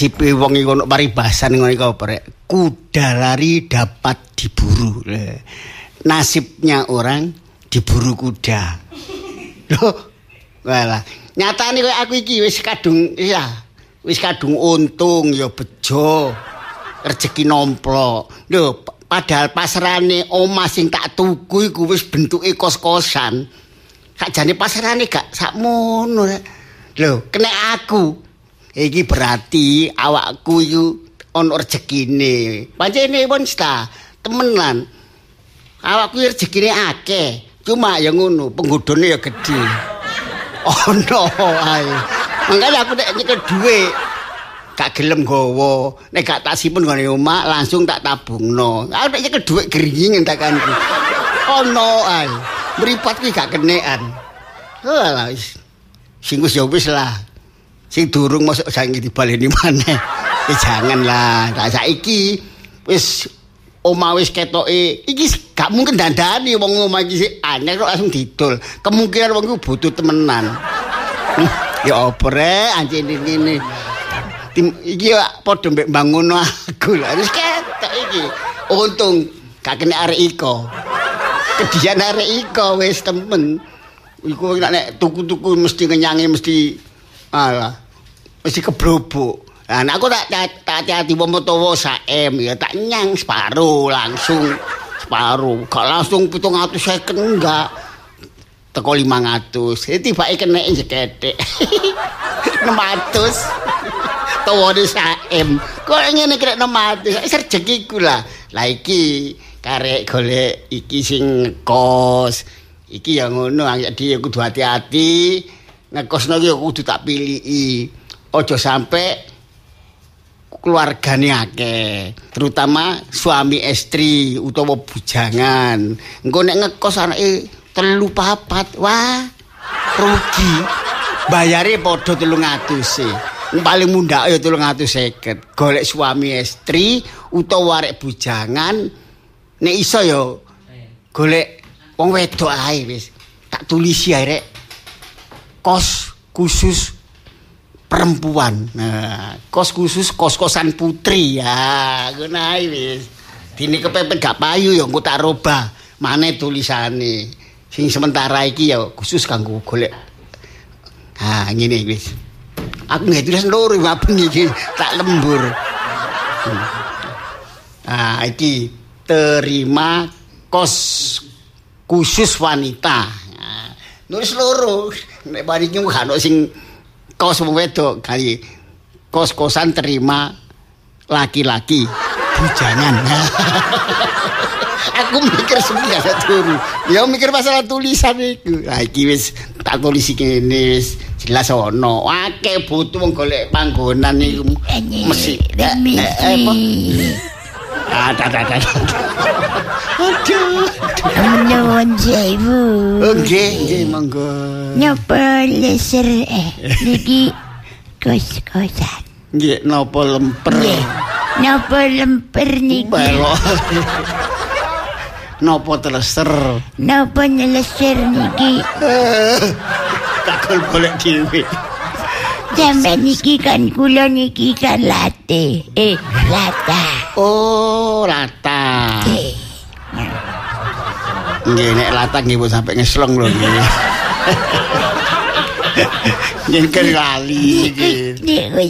mang nasib wong iku ono paribasan ngono iku? Kuda lari dapat diburu. Nasibnya orang diburu kuda. Loh, wala. Nyatane koyo aku iki wis kadung ya, wis kadung untung ya bejo. Rezeki nomplok. Lho, padahal pasrane omah sing tak tuku iku wis bentuke kos-kosan. Sakjane pasrane gak sakmono. Lho, kena aku. Iki berarti awakku iku ono rezekine. Pancene pun sta, temenan. Awakku rezekine akeh. Cuma ya ngono, penggodone ya gedhe. Ono ae. Mangkane aku nek nyekel dhuwit gak gelem gowo. Nek gak tak simpen ngene omah langsung tak tabungno. Aku nek nyekel dhuwit gringing entakanku. Ono ae. Mripat ki gak kenekan. Alah wis. Sing wis ya wis lah. Sing durung masuk saiki dibaleni maneh. Ya jangan lah. Tak saiki wis omah wis ketoke iki gak mungkin dandani wong omah iki sik aneh kok langsung didol. Kemungkinan wong iku butuh temenan. ya apa rek anjene ngene. Tim iki padha mbek bangun aku lah. Wis ketok iki. Untung gak kena arek iko. Kedian arek iko wis temen. Iku nek tuku-tuku mesti ngenyangi mesti alah mesti kebrobok. Lah aku tak hati-hati wong utawa saem ya tak nyang separo langsung separo. Gak langsung 750 enggak. Teko 500. Eh tibake kena jeketek. 600. Tawane saem. Kok ngene kira 600. Rezekiku lah. Lah iki karek golek iki sing kos. Iki ya ngono, jadi kudu hati-hati. Ngekosno iki kudu tak pilih. Ojo sampe keluargane akeh, terutama suami istri utawa bujangan. Engko nek ngekos anake telu papat, wah rugi. Bayare padha 300 e. Paling mundak ya 350. Golek suami istri utawa arek bujangan nek iso ya golek wong wedok ae wis. Tak tulisi ae rek. Kos khusus perempuan. Nah, kos khusus kos-kosan putri ya. Ae wis. Dini kepepet gak payu ya engko tak robah. Mane tulisane. Sing sementara iki ya khusus kanggo golek. Ha, ngene wis. Aku nggak tulis loro maben iki tak lembur. Hmm. Ah, iki terima kos khusus wanita. Nah, nulis loro. Nek bariki gak ono sing kos wong wedok kali kos-kosan terima laki-laki bujangan. Aku mikir sebenarnya gak turu. Ya mikir masalah tulisan iku. Lah iki wis tak tulis iki wis jelas ono. Akeh butuh wong golek panggonan iku mesti. Apa? Ada ada ada. Aduh. Nuwun sewu. Nggih, nggih monggo. Nyapa leser eh niki kos-kosan. Nggih, napa lemper? Nggih. Napa lemper niki? Belok. Napa teleser? Napa nyeleser niki? Takul golek dhewe. Sampai niki kan kula niki kan late. Eh, lata. Oh, lata. Eh, Nggih, nek lata nggih pun sampe ngeslong lho nggih. Kan lali nggih.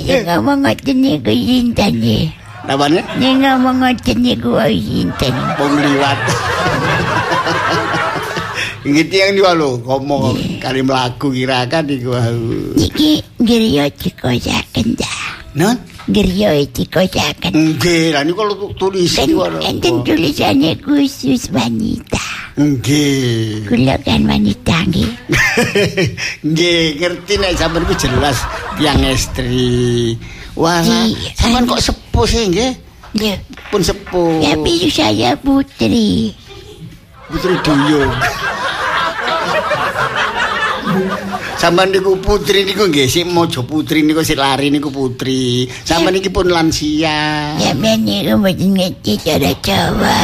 Nek ngomong ngoten niku sinten nggih. Napane? Nek ngomong ngoten niku sinten. Wong liwat. Nggih tiyang niku lho ngomong kali mlaku kira-kan niku wau. Niki griya cikosaken ta. Non? Griya cikosaken. Nggih, lah niku lho tulis Dan niku lho. enten tulisannya khusus wanita. Nggih. Kula kan wanita nggih. Nggih, ngerti nek sampean ku jelas tiang istri. Wah, sampean kok sepuh sih nggih? Loh, Pun sepuh. tapi saya putri. Putri Duyung. Sampeyan niku putri niku nggih sik mojo putri niku sik lari niku putri. Sampeyan iki pun lansia. Ya niku mboten ngerti cara Jawa.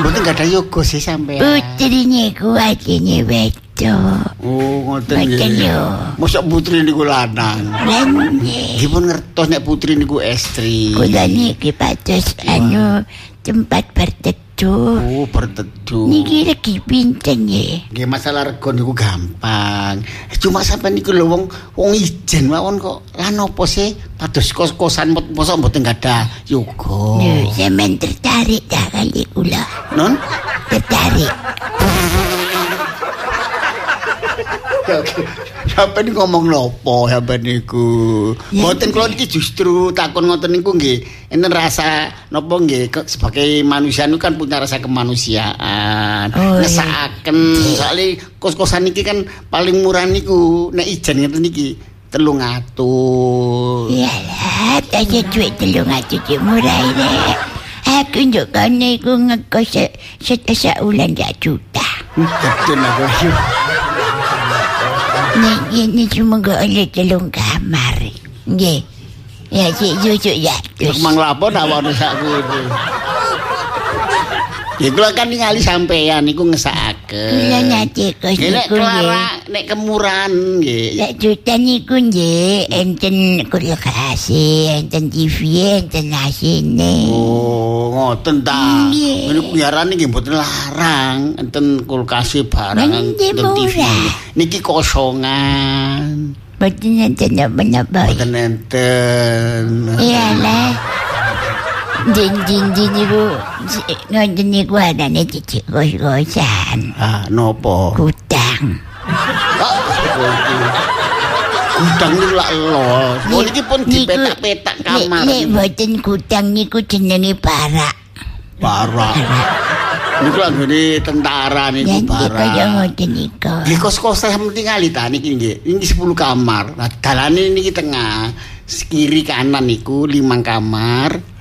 Mboten gak ada yoga sih sampean. Putri niku artinya wedok. Oh, ngoten nggih. Mosok putri niku lanang. Lan nggih. Pun ngertos nek putri niku estri. Kula niki pados anu tempat berteduh. Oh, berteduh. Niki lagi pinten nggih. Nggih masalah rego niku gampang. Cuma sampean niku lho wong wong ijen mawon kok lan opo sih pados kos-kosan mosok mboten gadah yoga. Lho, sampean tertarik dah kali kula. Non? Tertarik. Sampeyan ngomong nopo sampeyan niku? Ya, Mboten kula niki justru takon ngoten niku nggih enten rasa nopo nggih sebagai manusia niku kan punya rasa kemanusiaan. Oh, iya. Ngesakaken soalnya kos-kosan niki kan paling murah niku nek ijen ngeten niki telung atus. Yalah, tanya duit telung atus je murah ini. Aku juga niku ngekos se- se- saulan dak juta. Betul aku. Niki ni cuma gak oleh telung kamar. Nggih. Ya, si cucuk ya. Terus. Mang lapo nawon sakku itu. Ya kula kan ningali sampean niku ngesakaken. Kula nanti kos nek niku nggih. Clara nek kemurahan nggih. Dak juta niku nggih, enten kulkas, enten TV, enten asine. Oh, ngoten ta. Niku biarane nggih mboten larang, enten kulkas barang, enten TV. Niki kosongan. Boten enten apa-apa. Mboten enten. Iyalah. Din din din niku ngoten niku anane cicik kos-kosan. Ah, nopo? Kutang. Gudang niku lak los. Oh, niki pun dipetak-petak kamar. Nek nek boten kutang niku jenenge parak. Parah. Niku anggone tentara niku kaya parah. ngoten niku. Kos-kosan sampe tingali ta niki nggih. Ini 10 kamar. Nah, dalane niki tengah. Kiri kanan niku limang kamar.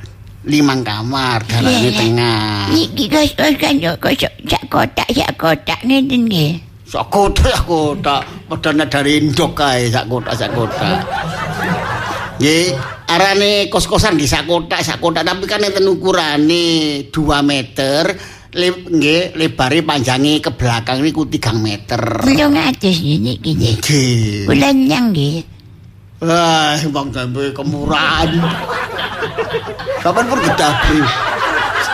Limang kamar dalane Iya. tengah. Niki kos-kosan yo kos sak kotak sak kotak ngeten nggih. Sak kotak sak kotak. Padahal dari indok kae sak kotak sak kotak. Nggih, arane kos-kosan nggih sak kotak sak kotak tapi kan enten ukurane 2 meter. Le, nggih, lebare panjange ke belakang niku 3 meter. Belum atus niki nggih. Nggih. Kula nyang nggih. Wah, bang kemurahan. Kapan pun Getafe.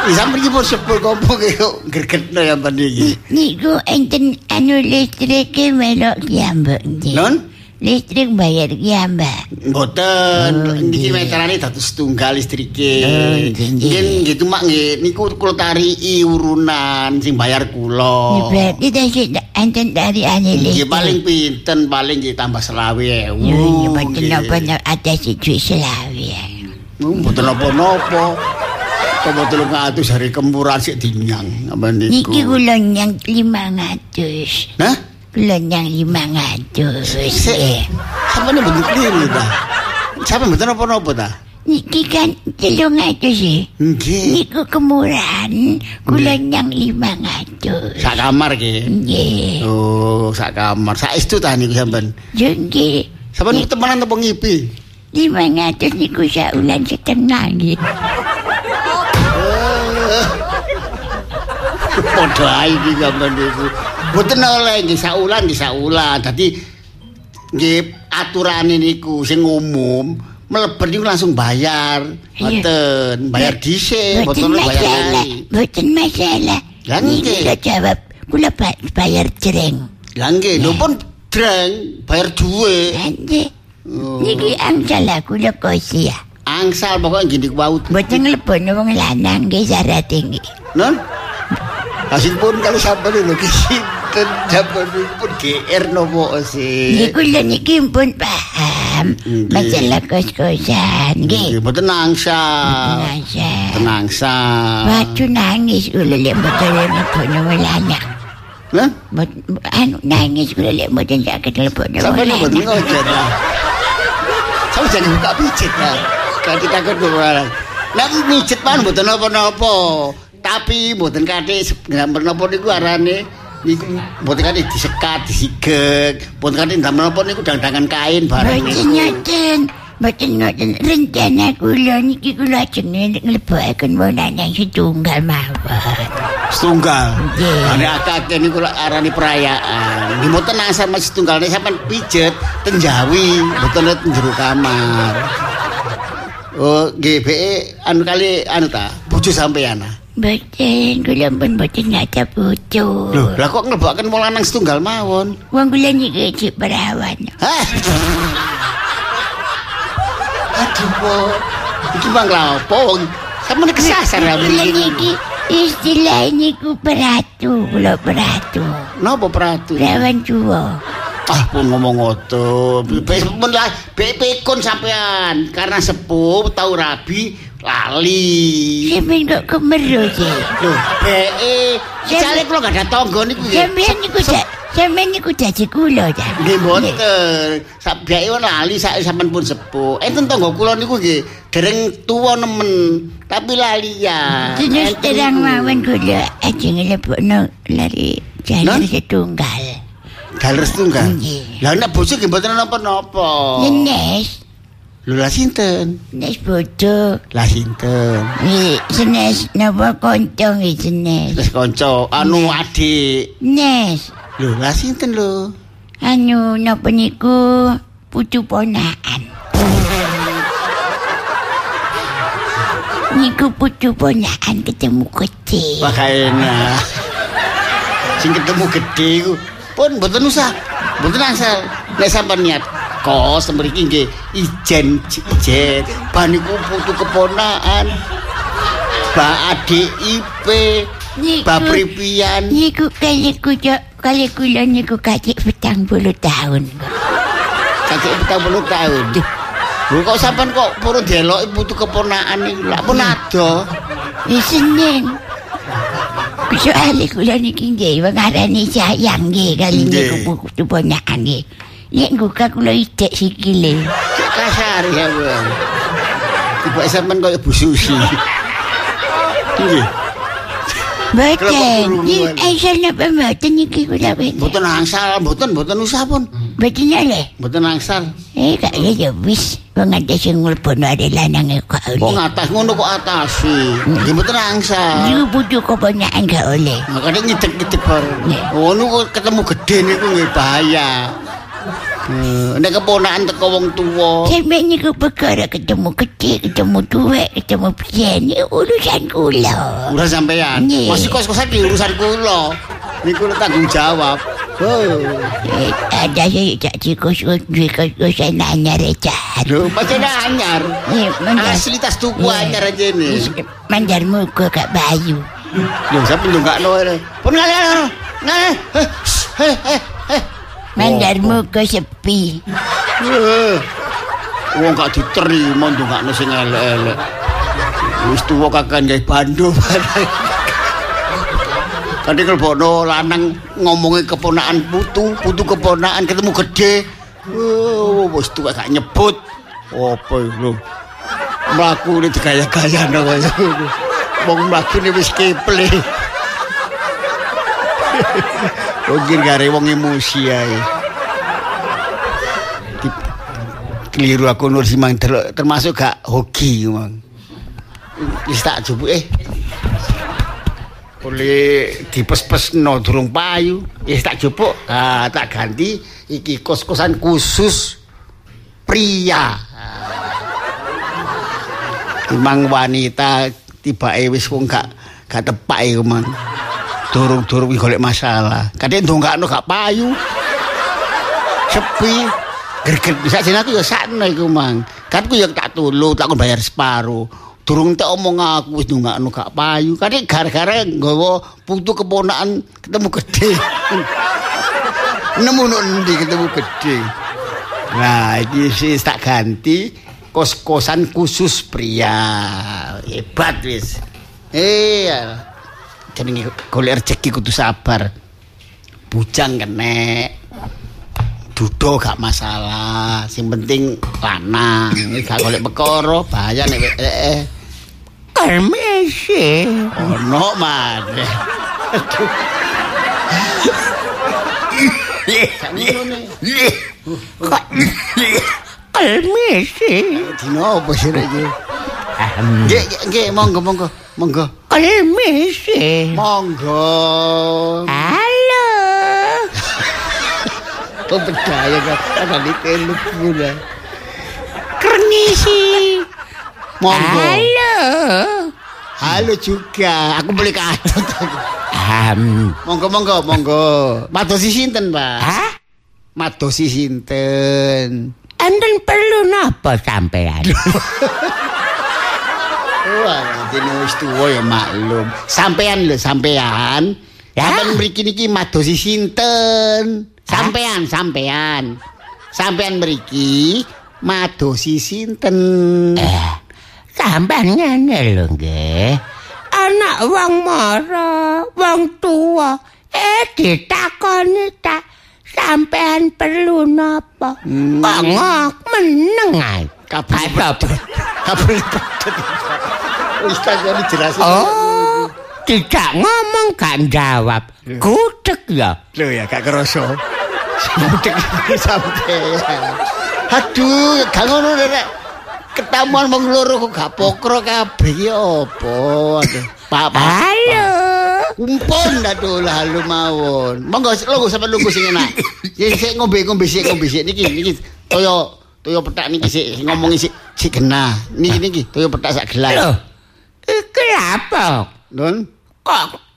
Isang pergi pun sepul ko po kayo. Gerget no yang tadi. Ni ku enten anu listrik ke melok yan? Non? Listrik bayar yan? Boten. Hindi oh, kayo may tarani tatus tunggal listrik kayo. Mungkin gitu mak nge. Niku kulo tari iurunan sing bayar kulo. Berarti tadi enten dari anu listrik. Paling pinten paling ditambah tambah selawe ewu. Ya, ya, nggih pancen apa atas selawe. Mboten napa-napa. Kok mboten ngatus hari kemurahan sik dinyang apa niku. Niki kula nyang 500. Nah? Kula nyang 500. Sik. nggih. Sampe nek mboten kliru ta. Sampe mboten napa-napa ta? Niki kan 300 sih. Nggih. Niku kemurahan kula nyang 500. Sak kamar ki. Nggih. Oh, sak kamar. Sak estu ta niku sampean. Yo nggih. Sampean temenan apa ngipi? 500 niku saulan setengah nggih. Padha ae iki sampean niku. Mboten oleh nggih sak ulan nggih sak ulan. Dadi nggih aturane niku sing umum mlebu niku langsung bayar. Mboten, bayar dhisik, Boten mboten bayar masalah. lali. Boten masalah. Lah, nggih. jawab kula ba- bayar jreng. Lah nggih, lho pun dreng bayar duwe. Oh. Niki angsal kula kosi ya. Angsal pokoknya gini wau. Boten nglebon wong lanang nggih syarat tinggi. Non? Hasil pun kalau sampai lho kisinten sampai pun GR nopo sih. Nggih kula niki pun paham masalah kos-kosan nggih. Mboten nangsa. Nangsa. Tenangsa. Waktu nangis kula lek boten nglebon wong lanang. Nah, anu nangis kula lek boten saged sampai lanang. mboten lah. Sampai jangan buka pijit. Kalau kita kan orang. Nah, pijit pan mboten napa-napa. Tapi mboten kate gambar napa niku arane niku mboten kate disekat, disigek, mboten kate ndamel napa niku dandangan kain barang Boten nyoten. Mboten ngoten rencana kula niki kula ajeng nglebokaken wong lanang setunggal mawon. Setunggal. Nggih. Ane akeh niku lak arani perayaan. Nggih mboten nang sama setunggal nek sampean pijet tenjawi, mboten ten jero kamar. Oh, beke anu kali anu ta, bojo sampean. Mboten kula pun mboten ngata bojo. Loh, lah kok nglebokaken wong lanang setunggal mawon? Wong kula niki perawan. Hah? Aduh, po. Iki bang lapo? Sampeyan kesasar ra Kula mriki. istilah niku peratu, kula peratu. Napa pratu? Perawan tua. Ah pun ngomong ngoto. Pun lah pekon sampean karena sepuh tau rabi lali. Sampeyan kok kemeru sih. Loh, beke jale kula gak ada tangga niku. Sampeyan niku dak sampeyan niku dadi kula ta. Nggih mboten. Sak beke lali sak sampean pun sepuh. Enten tangga kula niku nggih dereng tuwa nemen, tapi lali ya. Terus terang mawon kula ajeng lebokno lari jalan Non? setunggal. Daler setunggal. Nggih. Lah nek bojo nggih mboten napa-napa. Nenes, Lho lah sinten? nes bojo. Lah sinten? Nih, senes napa kontong iki senes. Terus kanca anu adik. Nes, Lho lah sinten lho? anu napa niku putu ponaan. Niku putu ponaan ketemu kecil. Wah enak. Sing ketemu gede iku pun mboten usah. Mboten asal. Nek sampean niat kos mriki nggih ijen ijen ban iku putu keponaan. Ba adik IP, Niku- ba pripian. Niku kali kula kali kula niku kacik petang puluh tahun. Kakek 40 tahun. Lho kok sampean kok purun deloki putu keponaan iku lak pun ado. Ya seneng. Soalnya kula niki nggih wong arane sayang nggih kali niku buku ponakan nggih. Nek nguka kula idek sikile. Kasar ya, Bang. Tiba sampean kaya Bu Susi. Nggih. Mboten. Ning kurungan? asal napa mboten niki kula weten. Mboten angsal, mboten mboten usah pun. Mboten ale. Mboten angsal. Eh kak ya wis wong ada sing ngulpon ada lanang kok Kok oleh. ngatas ngono kok atasi. Nggih mboten angsal. Niku butuh keponakan gak oleh. Makanya ngidek-ngidek bareng. Nggih. Oh, niku ketemu gede niku nggih bahaya. Eh, nek keponakan teko wong tuwa. Sampai niku perkara ketemu kecil, ketemu tuwek, ketemu pian, urusan kula. Urusan. Nggih. Masih kos-kosan di urusan kula. Niku lho tanggung jawab. Oh. Eh, ada saya tak tikus duit kos-kosan anyar ecat. Lho, pancen anyar. Eh, mandar, Asli tas tuku Iya. anyar aja ini. mandar muka Kak Bayu. Lho, sampe ndongakno. Pun ngalih. Ngalih. Eh, eh, eh, eh. Mandar muka sepi. Eh. Wong gak diterima ndongakno sing elek-elek. Wis tuwa kakan gawe bando. Kadhe kelbono lanang ngomongi keponakan putu, putu keponakan ketemu gede. Oh, wis tuwa gak nyebut. Apa lho? Mlaku ni digaya-gaya nang kaya ngono. Wong mlaku ni wis keple. Mungkin gare wong emosi ae. Keliru aku nur simang ter- termasuk gak hoki mang. Wis tak jupuk eh. Oleh dipes-pes no durung payu. Wis tak jupuk. Ah, tak ganti iki kos-kosan khusus pria. Imang wanita tiba wis wong gak gak tepak iku mang. Durung-durung golek masalah. Kadang ndongakno gak payu. Sepi. Greget bisa jeneng aku ya sakno iku mang. Kan ku ya tak tulu, tak bayar separo. Durung tak omong aku wis ndongakno gak payu. Kadang gara-gara nggawa putu keponakan ketemu gede. Nemu nuk endi ketemu gede. Nah, iki sih tak ganti kos-kosan khusus pria. Hebat wis. Eh, jenenge golek rezeki kudu sabar. Bujang kenek. Dudo gak masalah. Sing penting lanang. Gak golek perkara, bahaya nek eh, eh. Permisi. Ono man. Aduh. Gak ngono nih. Kok. Dino apa sih iki? Nggih, nggih, monggo, monggo. Monggo. Kelmisi. Monggo. Halo. Oh, bedaya kan. Ada di telepon lah. Kermisi. Monggo. Halo. Halo juga. Aku boleh kadut. Ahem. Monggo, monggo, monggo. Madosi sinten, Pak? Hah? Madosi sinten? Enten perlu napa sampean? Wah, dene wis tuwa ya maklum. Sampean lho, sampean. Ya. Sampean mriki niki madosi sinten? Sampean, sampean. Sampean mriki madosi sinten? Eh, sampean ngene lho nggih. Anak wong mara, wong tuwa, eh ditakoni ta sampean perlu napa? Hmm. Kok ngok meneng ae. Kabeh Apa? kabeh pedet. Wis tak jadi jelasin. Oh, tidak ngomong gak jawab. Gudeg ya. Lho ya gak kerasa. Sampai sampean. Aduh, gak ngono rek. Ketamuan wong loro kok gak pokro kabeh iki apa? Aduh, Pak. Halo. Kumpul tuh lalu mawon. Monggo lungguh sampe lungguh sing enak. Sik sik ngombe ngombe sik ngombe sik niki niki toyo toyo petak niki sik ngomongi sik sik genah. Niki niki toyo petak sak gelas kelapa. Don. Kok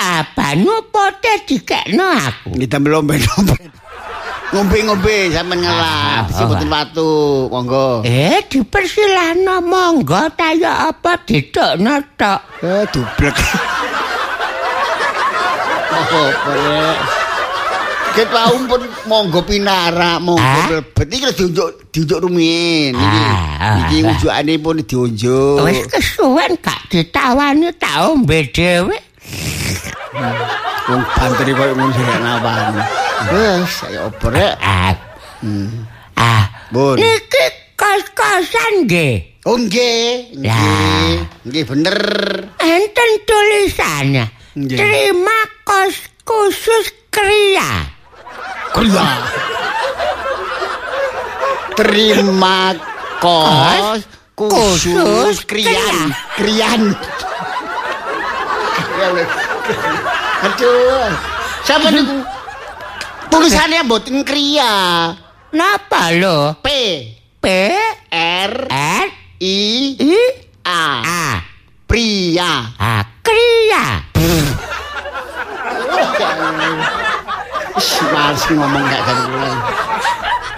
apa nyopote dikekno aku? Kita belum dompet. Ngombe-ngombe sampean ngelap, ah, sebutin oh. watu, monggo. Eh, dipersilahno monggo kaya apa didokno tok. Eh, dublek. oh, korek. Kita pun monggo pinara, monggo Ah? mlebet. Iki lho diunjuk diunjuk rumiyin iki. Ah, Iki ah. unjukane pun diunjuk. Wis kesuwen gak ditawani tak ombe dhewe. Wong banteri koyo ngono rek nawani. Wes, saya opo rek. Ah. Ah. Bun. Niki kos-kosan nggih. Oh nggih, nggih. Bener. Enten tulisannya. Terima kos khusus kriya. Kriya. Terima kos khusus kriyan. Kriyan. Aduh. Siapa niku? Tulisannya mboten kriya. Napa lho? P P R R I I A. A. Pria. Ah, kriya. Males ngomong gak kan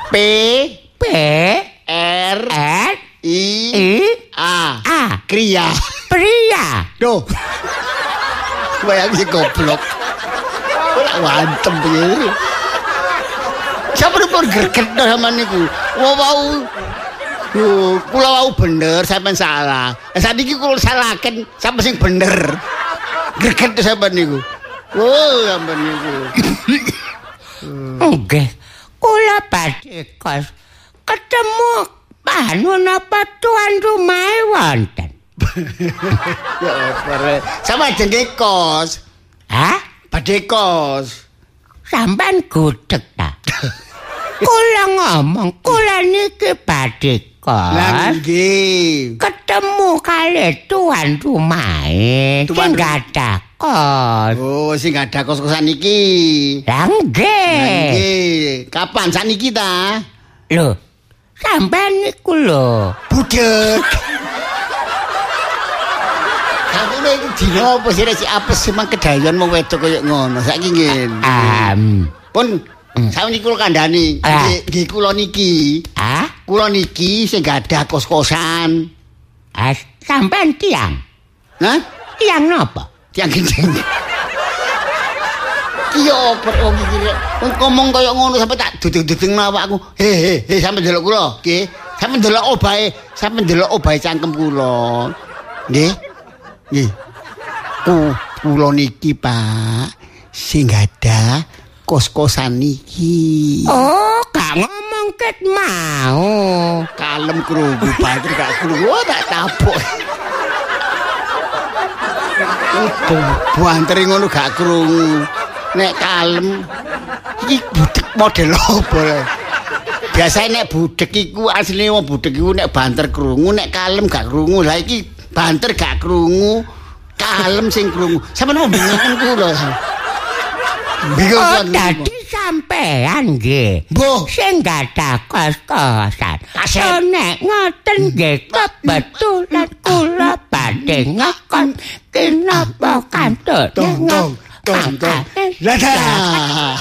P P R R I I A. A. Kriya. Pria. Duh. Bayang si goblok. Ora wantem piye. Siapa pun greget dah sama niku. Wau wau. Yo, kula wau bener, sampean salah. Eh saniki kula salahken, sampe sing bener. Greget sampean niku. Oh, sampean niku. Nggih. Kula badhe kos. Ketemu anu napa tuan rumah wonten. Ya apa rek. Sama jenenge kos. Hah? Badhe kos. Sampan gudeg ta? kula ngomong, kula niki badhe Lah kos. nggih. Ketemu kali tuan rumah Tuan tuan kos. Oh, sing gak ada kos-kosan iki. Lah nggih. Nggih. Kapan saniki ta? Lho, sampean niku lho. Budek. Nek iku dina apa sih rek si apes semang kedayon mau wedok koyo ngono. Saiki ngene. Am. Pun saiki kula kandhani, Ah. nggih nggih kula niki. Ah, Kula niki sing ada kos-kosan. ah, sampean tiang. Hah? Tiang napa? Tiang gendeng. Iya, per wong iki rek. Wong ngomong kaya ngono sampe tak dudung-dudung awakku. He he he sampe delok kula, nggih. Sampe delok obahe, sampe delok obahe cangkem kula. Nggih. Nggih. Ku kula niki, Pak, sing ada kos-kosan niki. Oh, gak ngomong ket mau. Kalem krungu banget gak krungu oh, tak tapuk. Buanteri ngono gak krungu. Nek kalem iki budek model apa le? biasa nek budek iku asline wong budek iku nek banter krungu nek kalem gak krungu lah iki banter gak krungu kalem sing krungu sampeyan mau bingung bingung Oh, kan dadi sampean nggih. Mbah. Sing gadah kos-kosan. Kaset. So nek ngoten nggih kebetulan kula badhe ngekon kinapa kantun. tong tong tong tong lah dah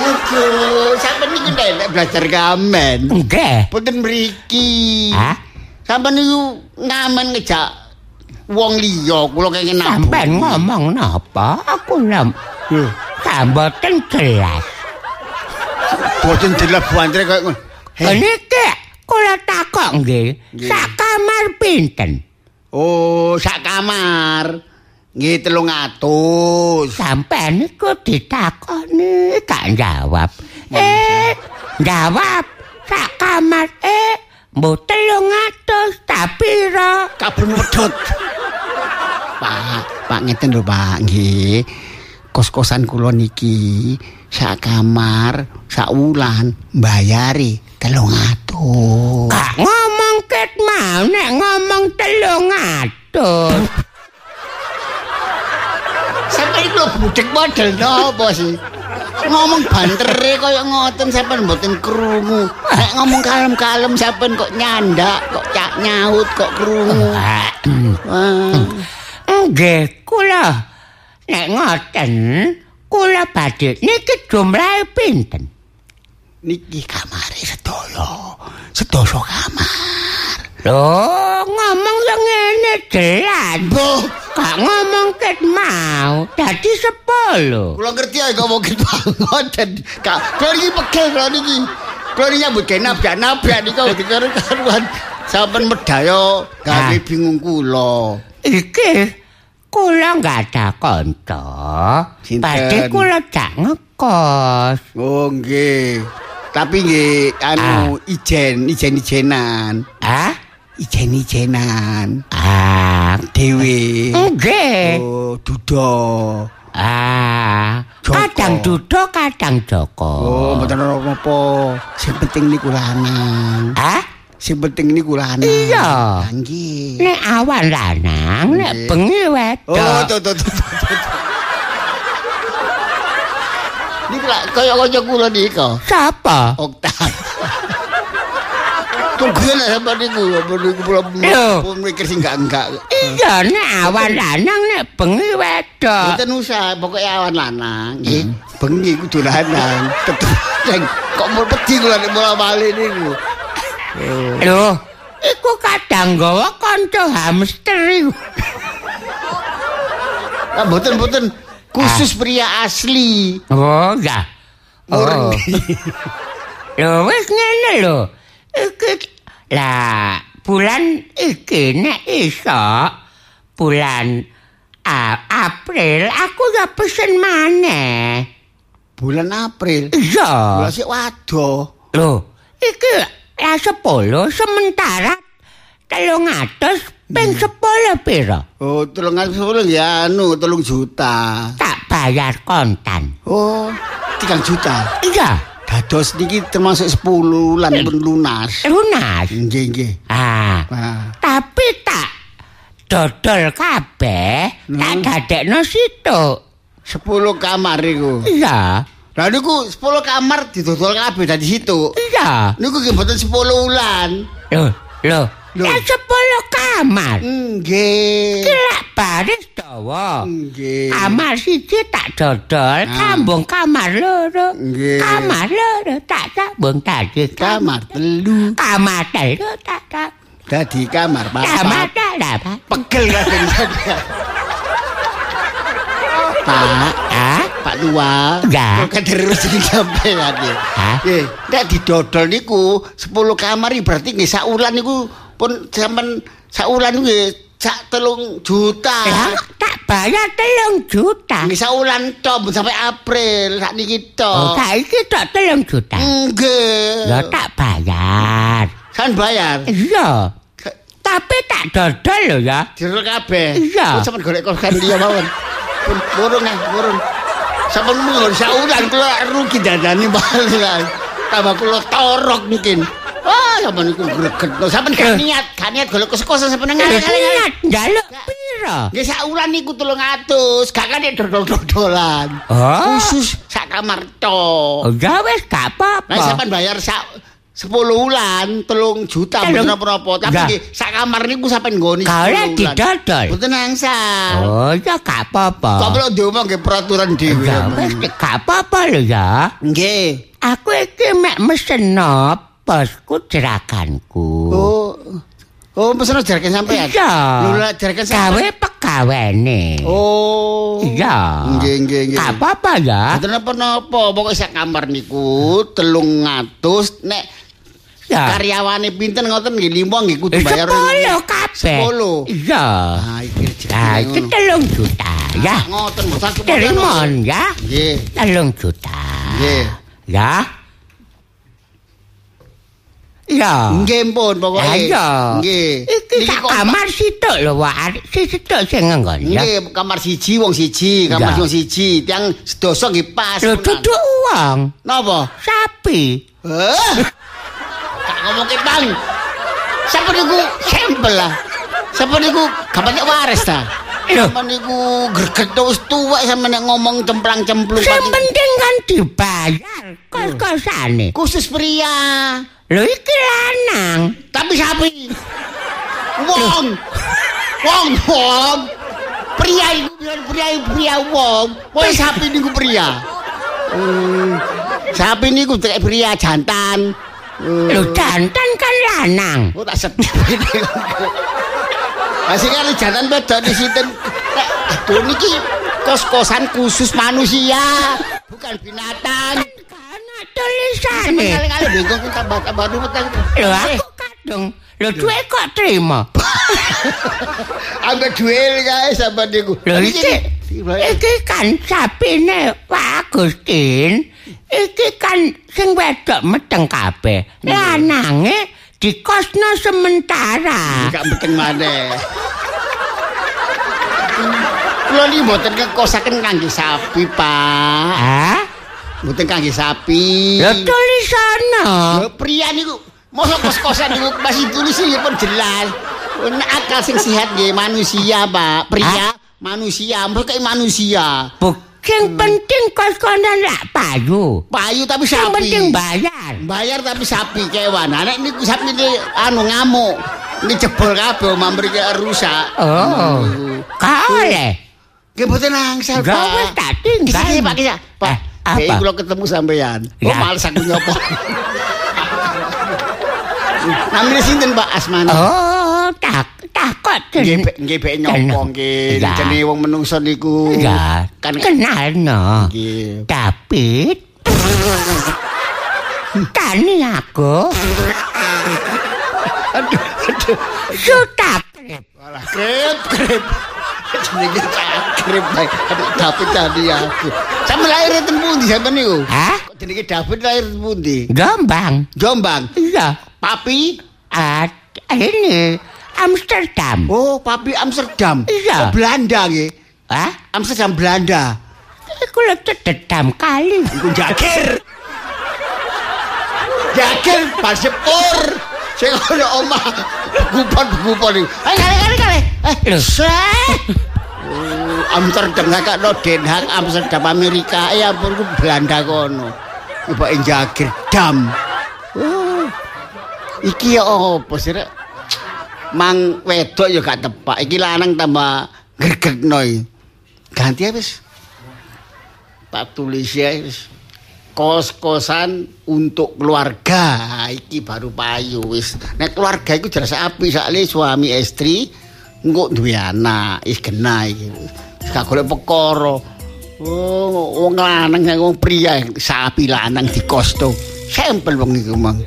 Aduh, sampeyan niku nek belajar ngamen. Nggih. Boten mriki. Hah? Sampeyan niku ngamen ngejak wong liya kula kenging nabung. Sampean ngomong napa? Aku lem. Lho, Samboten jelas. boten jelas kaya ngono. Heh. Niki kula takok nggih. Sak kamar pinten? Oh, sak kamar. Nggih 300. Sampean niku ditakoni gak jawab. Eh, jawab. Sak kamar eh mbo 300 tapi ro. Kabun wedhot. Pak, Pak ngeten lho, Pak. Nggih. Kos-kosan kula niki sak kamar, sak wulan mbayari 300. Gak ngomong ket mau nek ngomong 300. Sampai itu budek model napa sih? Ngomong bantere kaya ngoten sampean mboten krungu. Nek ngomong kalem-kalem sampean kok nyandak, kok cak nyaut, kok krungu. Nggih, kula nek ngoten, kula badhe niki jumlahe pinten? Niki kamare sedaya. Sedasa kamar. Loh, ngomong yang ngene jelas. Mbah, Gak ngomong ket mau, dadi sepuluh. kula ngerti ae ngomong gitu banget. Kak, kula iki pegel kula niki. Kula iki nyambut gawe nabrak-nabrak niku dikaruan. Sampeyan medaya gawe Ah. bingung kula. Iki kula nggak ada kanca. Sinten? Badhe kula jak ngekos. Oh nggih. Tapi nggih anu ijen, ijen-ijenan. Ah? Ijen-ijenan. Ah, Dewe. nggih. Oh, duda. Ah, Joko. kadang Dudo, kadang Joko. Oh, mboten apa-apa. Sing penting niku lanang. Ah? Sing penting niku lanang. Iya. Ah, Nggih. Nek awan lanang, nek bengi wedok. Oh, tuh tuh tuh. Niku lak kaya kaya kula nika. Sapa? Oktan. Nek sampeyan niku, apa niku Lho. pun mikir sing enggak-enggak. Iya, nek awan lanang, nek bengi wedok. Mboten usah, pokoke awan lanang nggih. Bengi kudu lanang. Kok mau wedi kula nek bola bali niku. Loh, iku kadang gawa kanca hamster iku. Ah mboten mboten khusus pria asli. Oh, ya. Oh. Lho, wis ngene lho. Iki lah bulan iki nek iso bulan A- April aku ya pesen maneh. Bulan April. Iya. Sik wado. Lho, iki lah 10 sementara 300 ping 10 pira? Oh, tolong sepuluh ya anu, tolong juta. Tak bayar kontan. Oh, tiga juta. Iya, Dados niki termasuk 10 lan pun lunas. lunas. Nggih, nggih. Ah, Nah, tapi tak dodol kabeh, tak dadekno situ. 10 kamar iku. Iya, Lah niku 10 kamar didodol kabeh dadi situ. iya. Niku nggih mboten 10 wulan. Loh, loh. Loh. Ya sepuluh kamar. Nggih. Kira baris dawa. Nggih. Kamar siji tak dodol, Ah. kambung kamar loro. Nggih. Kamar loro tak sambung tadi Kamar telu. Kamar telu tak tak. Dadi kamar Kamar papat. tak dapat. Pegel kabeh. Pak, Ah? Pak Tua. Ya. Kok terus iki sampean iki. Hah? Nggih, nek didodol niku 10 kamar berarti nggih sak wulan niku pun sampean niku nggih sak telung juta. Lah, tak bayar telung juta. Nggih wulan tok mbon sampai April sak niki Oh, tok. saiki tok telung juta. Nggih. Ya tak bayar. Kan bayar. Iya. Tapi tak dodol lho ya. Direl kabeh. Iya. Kok sampean golek korban liya mawon. Pun burung ah, burung. Sampun mungkin saulan kula rugi dadani balik. Tambah kula torok mungkin. Wah, sampean iku greget. Sampean gak niat, gak niat golek kos-kosan sampean ngalih. Niat njaluk piro? Nggih saulan niku 300, gak kan dodol-dodolan. Oh. Khusus sak kamar to. Oh, ya wis gak Nah, apa-apa. sampean bayar sak 10 wulan, 3 juta Telung- mboten apa-apa, tapi sak kamar niku sampean nggoni. Kau 10 lek wulan. didodol. Mboten angsal. Oh, ya gak apa-apa. Kok perlu diomong nggih peraturan dhewe. Gak apa-apa lho ya. Nggih. Aku iki mek meseno bosku jeraganku. Oh. Oh, pesen jarakan sampean. Iya. Lho lek jarakan Gawe sampean. pegawene. Oh. Iya. Nggih, nggih, nggih. Gak apa-apa ya. Mboten apa-apa, pokoke sak kamar niku 300 nek Ya. karyawane pinten ngoten nggih limo nggih kudu bayar. Sepuluh kabeh. Sepuluh. Iya. Ah, iki Nah, jenenge iki ngono. telung juta ya. Ah, Ngoten mboten aku Terimon ya. Nggih. Telung juta. Nggih. Ya. Ya. Nggih pun pokoke. Ayo. Nggih. Iki Niki sak kok- kamar sitok lho, Wak. Si sitok sing nganggon ya. Nggih, kamar siji wong siji, kamar Ya. wong siji. Tiang sedoso nggih pas. Lho duduk uang. Napa? Sapi. Heh. Gak ngomong ke bang. Siapa niku sampel lah. Siapa niku banyak waris ta. Siapa niku greget terus tua sama nek ngomong cemplang-cemplung. Sing penting kan dibayar kos-kosane. Khusus pria. Lho iki lanang. Tapi sapi. Wong. Wong, wong. Pria iku pria pria wong. Wong sapi niku pria. Hmm. Sapi niku kayak pria jantan. Hmm. Lho jantan kan lanang. Oh tak sedih. Masih kan jangan beda di situ. Aduh niki kos-kosan khusus manusia, bukan binatang. Kana tulisane. Kali-kali bingung kita tambah-tambah dulu Lho aku kadung. Lho duwe kok trimo. Ambil duel guys sama niku. Lho iki iki kan sapine Pak Agustin. Iki kan sing wedok meteng kabeh. Lanange dikosno sementara. Enggak beteng maneh. Kulo niki mboten kekosaken kangge sapi, Pak. Hah? Mboten kangge sapi. Lho tulisane. Lho pria niku mosok kos-kosan niku masih tulis iki pun jelas. Akal sing sehat nggih manusia, Pak. Pria manusia, mereka manusia. Bu, sing penting kos-kosan lak payu. Payu tapi sapi. penting bayar. Bayar tapi sapi kewan. Nek niku sapi ini anu ngamuk. Ini jebol kabeh mriki rusak. Oh. Kau oleh. Nggih mboten angsal, Pak. wis tak tinggal. Pak. Pak, Eh, apa? Iki kula ketemu sampean. Ya. males aku nyopo. Namanya sinten Pak Asmani? Oh, tak takut Nggih nggih be nyopo nggih. Jenenge wong menungso niku. Ya, Kan kenal no. nggih. David. Tani aku. Aduh, aduh. Sutak. Alah, krep, krep. Jenenge krep bae. David tadi aku. Sampe lahir ten pundi sampean niku? Hah? Kok jenenge David lahir ten pundi? Gombang. Jombang. Iya. Papi? Ah, ini Amsterdam. Oh, papi Amsterdam. Iya. Oh, Belanda nggih. Hah? Amsterdam Belanda. Iku lho cededam kali. Iku jakir. Jakir pasepur. Sing ana omah gupon-gupon iki. Eh kale kale kale. Eh Lho. seh. Oh, Amsterdam kakakno Den Haag Amsterdam Amerika. Ya ampun ku Belanda kono. Ibu jakir dam. Oh. Iki ya apa sih? Mang wedok ya gak tepak. Iki lanang tambah gregekno iki. Ganti wis. tak tulis ya wis. Kos-kosan untuk keluarga. Iki baru payu wis. Nek keluarga iku jelas api. Sakle suami istri engko duwe anak is kena iki. Wis gak golek perkara oh wong lanang karo wong pria sapi lanang dikosto. Sampel wong iku mang.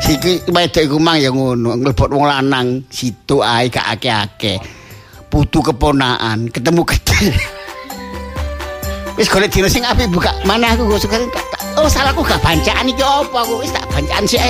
Siki wedok iku mang ya ngono. Nglebot wong lanang situ ae gak akeh-akeh. Putu keponaan ketemu gede Wis golek dino sing apik buka mana aku tak- oh salahku gak bancaan iki apa aku wis tak bancaan sih.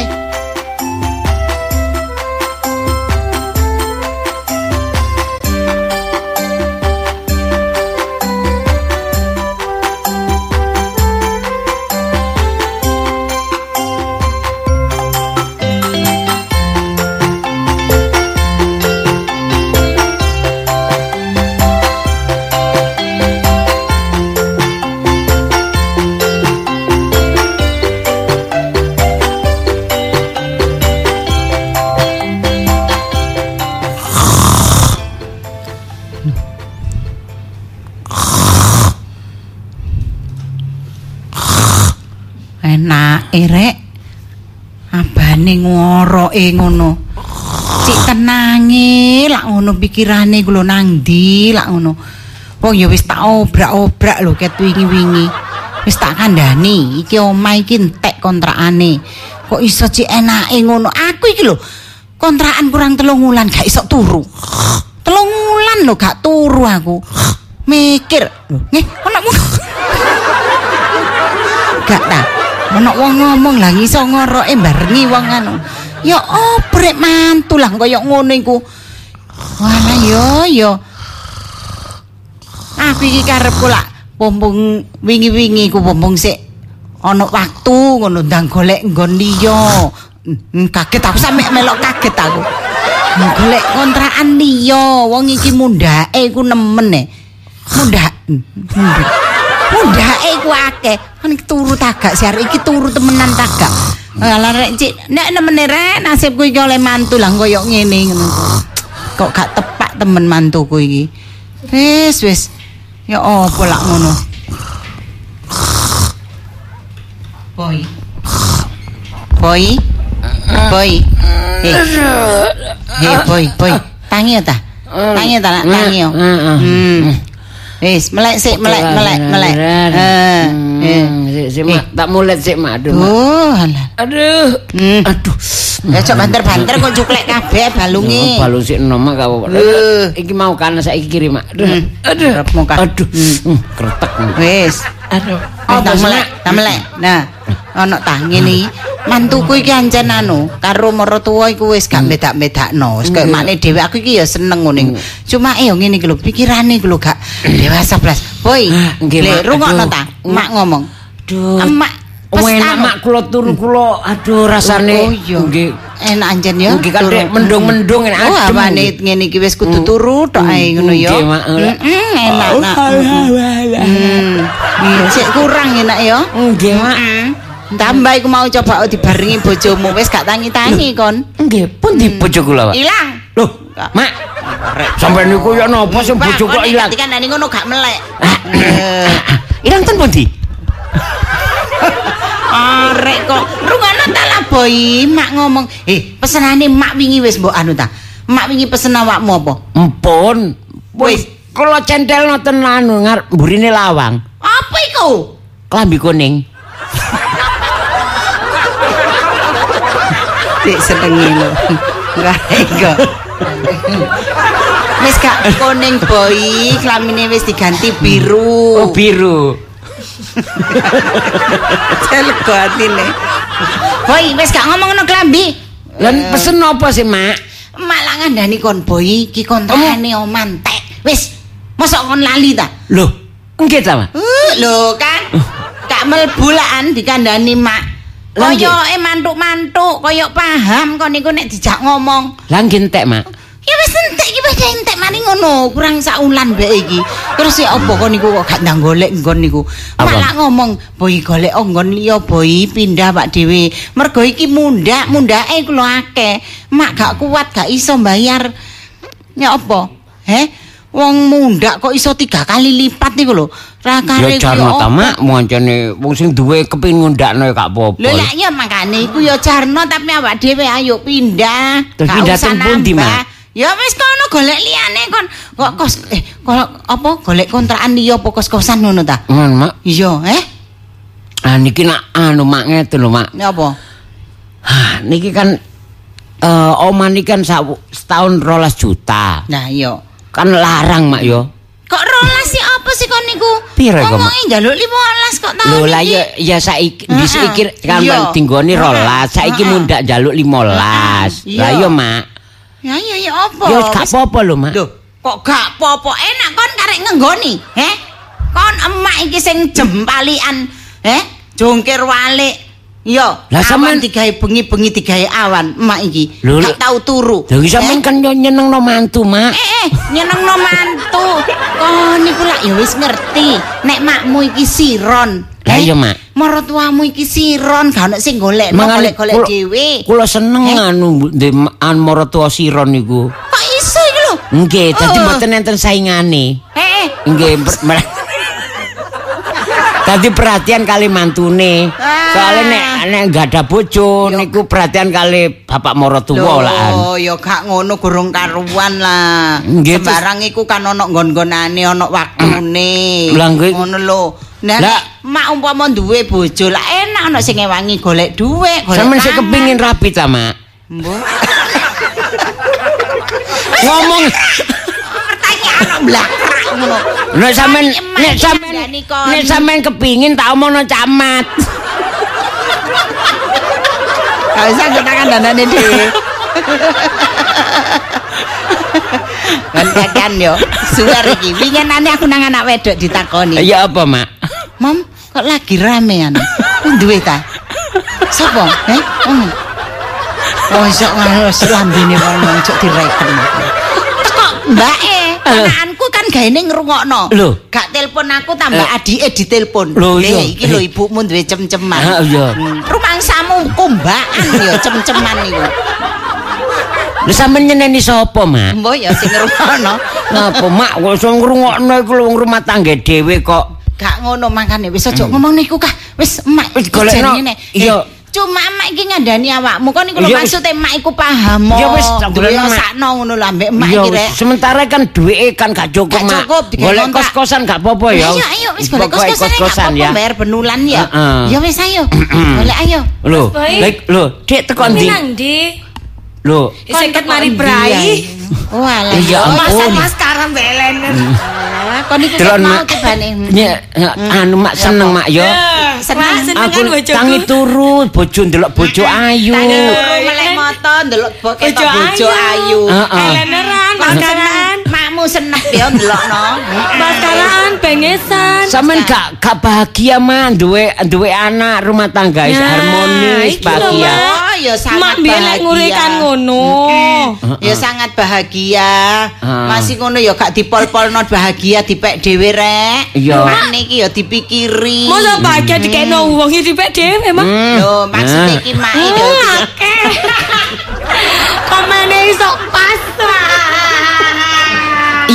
Awake rek abane ngoroke ngono. Cik tenange lak ngono pikirane ku lho nang ndi lak ngono. Wong ya wis tak obrak-obrak lho ket wingi-wingi. Wis tak kandhani iki omah iki entek kontrakane. Kok iso cik enake ngono? Aku iki lho kontrakan kurang telung wulan gak iso turu. Telung wulan lho gak turu aku. Mikir nggih anakmu. Gak ta ana wong ngomong lah iso ngoroke barengi wong anu. Ya oprek mantu. Lah kaya ngono iku. Wala yo yo aku iki karepku lak pompong wingi-wingi ku pompong sik ana waktu ngono ndang golek nggon liya. Hmm, kaget aku sampe melok kaget aku. Hmm, golek kontrakan liya wong iki mundhake ku nemen e. Mundak mundak mundake ku akeh kan iki turu tagak siar iki turu temenan tagak. Alah rek cik. Nek nemene rek nasibku iki oleh mantu. Lah koyo ngene ngono. Kok gak tepak temen mantuku iki? Wis wis. Ya apa lak ngono? Boy. Boy? Boy. Eh eh boy boy. Tangi ya ta? Tangi ya ta? Tangi yo hmm wis melek sik melek melek melek eh eh Sik sik mak, tak mulet sik mak. Aduh. Mak. oh alah Aduh. Hmm. Aduh. Ya cok banter-banter kok cuklek kabeh balunge. Oh, balung sik enom. Eh. Iki mau kan saiki kiri mak. Aduh. Hmm. Aduh. Muka. Aduh. Hmm, Kretek. Wis. Aduh. Apa Apa melek? Ta melek. Nah, ana ta ngene iki. Mantuku iki ancen anu, karo maratuwa iku wis gak bedak-bedakno. Wis kaya makne dhewe aku iki ya seneng ngene. Cuma eh yo ngene iki lho, pikirane iki lho gak dewasa blas. Boy, Ah, nggih, le Mak. rungokno Aduh. ta? Mak ngomong. Aduh. Emak Enak anu. mak kula turu kula aduh rasane Oh nggih Enak anjen ya. Nggih, kan, mendung-mendung, enak Oh, awane ngene iki wis kudu turu tok ae ngono ya. Nggih, Mak. Enak nak. Hmm. Iya, sik kurang enak ya. Nggih mak. Mm. Tambah iku mau coba dibarengi bojomu wis gak tangi-tangi kon. Nggih, pun di bojo kula, Pak. Ilang. Loh, Mak. Sampai niku ya napa sing bojo kok ilang? Kan ngono gak melek. Ah, Ilang ten pundi? Arek kok rungono ta lah boy, mak ngomong, "Eh, pesenane mak wingi wis mbok anu ta. Mak wingi pesen awakmu apa?" Empun. Wis. Kula centel noten anu ngarep mburine lawang. Apa iku? Klambi kuning. Dik senengi lho. Enggak enggak. Wis gak kuning boy, kelamine wis diganti biru. Oh, biru. Celego atine. Boy, wis gak ngomongno klambi. Lan pesen apa sih, Mak? Malah ngandani kon boy, iki kontrakane omantek. Wis, mosok kon lali ta? Loh, nggih ta, Mak? Uh, lho kan. Gak melbulaan dikandani mak. Lah, nggih. Koyoke mantuk-mantuk, koyok paham kon niku nek dijak ngomong. Lah nggih entek, Mak. Ya wis entek iki wis entek maning ngono, kurang saulan mbek iki. Terus ya apa kon niku kok gak ndang golek nggon niku. Malah ngomong, "Boy golek nggon liya, boy pindah Pak Dewi. Mergo iki mundak, mundake ku lho akeh. Mak gak kuat, gak iso bayar." Ya apa? Heh? Wong mundak kok iso tiga kali lipat niku lho. Ra kare Ya jarno ta, Mak, moncene wong sing duwe kepengin ngundakno gak apa-apa. Lho ya makane iku ya jarno tapi awak dhewe ayo pindah. Terus pindah teng pundi. Mak? Ya wis kono golek liyane kon. Kok kos eh kalau apa golek kontrakan liya apa kos-kosan ngono ta? Ngono, Mak. Iya, eh? Ah niki nak anu Mak ngeten lho, Mak. Ya apa? Ah, niki kan eh omah niki kan sa- setahun rolas juta. Nah, iya. Kan larang, Mak yo. Kok rolas sih apa sih kon niku? Piro kok, Mak? Ngomongin njaluk 15 kok tahun Lho lah iki. ya ya saiki disikir kan tinggoni Heeh. rolas, saiki Heeh. mundak jaluk 15. Heeh. Lah Iya. Mak. Ya ya ya apa? Ya gak apa-apa lho, Mak. Lho, kok gak apa-apa enak kon karek ngenggoni, heh? Kon emak iki sing jempalian, heh? Jongkir walik. Lah, awan sampean- digawe bengi-bengi digawe awan, emak iki. Gak tau turu. Lha iki sampean Eh? kan nyenengno mantu, Mak. Eh, eh, nyenengno mantu. Kon niku lak ya wis ngerti, nek makmu iki siron. Lah eh? iya, Mak. Maratuamu iki siron, gak ono sing golek, golek-golek dhewe. Kula seneng Eh? anu ndek an maratuwa siron niku. Kok iso iki lho? Nggih, dadi Oh. mboten enten saingane. Eh, eh, Nggih, Dadi perhatian kali mantune. Soale nek nek enggak ada bojo niku perhatian kali bapak maratuwa lah. Oh, ya gak ngono gurung karuan lah. Nggih, Sembarang iku kan ana nggon-nggonane, ana waktune. Ngono lho. Nah, Lah. mak umpama duwe bojo lah enak ana sing ngewangi golek dhuwit, golek. Sampeyan sik tangan. kepingin rapi ta, Mak? Mbok. Ngomong Pertanyaan blakrak ngono. nek sampean nek sampean nek sampean kepingin tak omongno camat. Gak usah ketakan dandane dhewe. Kan kakan yo, suwer iki. Winginane aku nang anak wedok ditakoni. Ya apa, Mak? Mam, kok lagi ramean? Duwe ta? Sopo? Eh? Hmm. Oh, iso ngono lambene wong cok direken. Kok mbake, ponakanku kan gaene ngrungokno. Lho. Gak telepon aku tambah Eh. adike ditelepon. Lho, iki lho ibumu duwe cem-ceman. Ah, iya. Hmm, Rumangsamu kumbaan ya cem-ceman iku. Lha sampean nyeneni sapa, Mak? Mbok ya sing ngrungokno. Napa, Mak? Kok iso ngrungokno iku wong rumah tangga dhewe kok. Gak ngono makane wis aja ngomong niku kah. Wis Wis golekno. Iya. Cuma emak iki ngandani awakmu kon iku lho wis. maksude emak iku paham. Ya, wis, Mak. sakno ngono lho ambek emak Iya, iki rek. sementara kan duweke kan gak cukup, Gak Mak. cukup, Golek kos-kosan gak apa-apa ya. Ayo ayo wis golek kos-kosan gak kos-kosan apa-apa ya. bayar benulan ya. Heeh. Ya wis ayo. Golek ayo. Lho, lho, Dik teko ndi? Lho, Seket mari brai. Oh alah. Ya ampun. Masa maskaran belener. Alah, Kon mau tibane. Nyek, anu Mak seneng Mak ya. Seneng seneng Aku kan bojoku. tangi turu bojo ndelok bojo ayu. Tangi turu melek moto ndelok bojo ayu. Eleneran, Kon maskaran. seneng, ya ndelokno. Maskaran, bengesan. Sampeyan gak gak bahagia Mak duwe duwe anak rumah tangga is Nah, harmonis lho, bahagia. Oh, ya sangat Mak bahagia. ngurikan ngono. Ya sangat bahagia. Masih ngono ya gak dipol-polno bahagia dipek dhewe rek. Mak niki ya dipikiri. Masa bahagia dikekno wong iki dipek dhewe emang. Lho, maksudnya Nah. iki mak iki. akeh. Komene iso pas.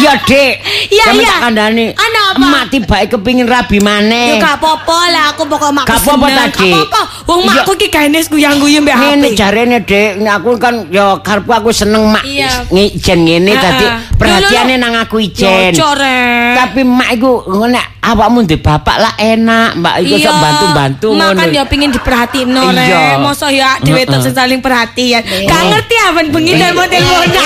Iya, Dik. Iya, iya. Ana apa? Emak tibake kepingin rabi Ya maneh. gak apa-apa lah aku pokok makku Gak apa-apa tadi. Gak apa-apa. Wong Iya. makku ki gaene guyang-guyu mbek HP. Ngene jarene Dik, Nek aku kan ya karepku aku seneng mak ngijen ngene dadi perhatiane lho. nang aku ijen. Tapi mak iku ngene awakmu ndek bapak lah enak, mbak iku sok bantu-bantu ngono. ya pengin diperhatiin no. Rek. Masa ya dhewe saling perhatian. Gak ngerti apa bengi dan model-model.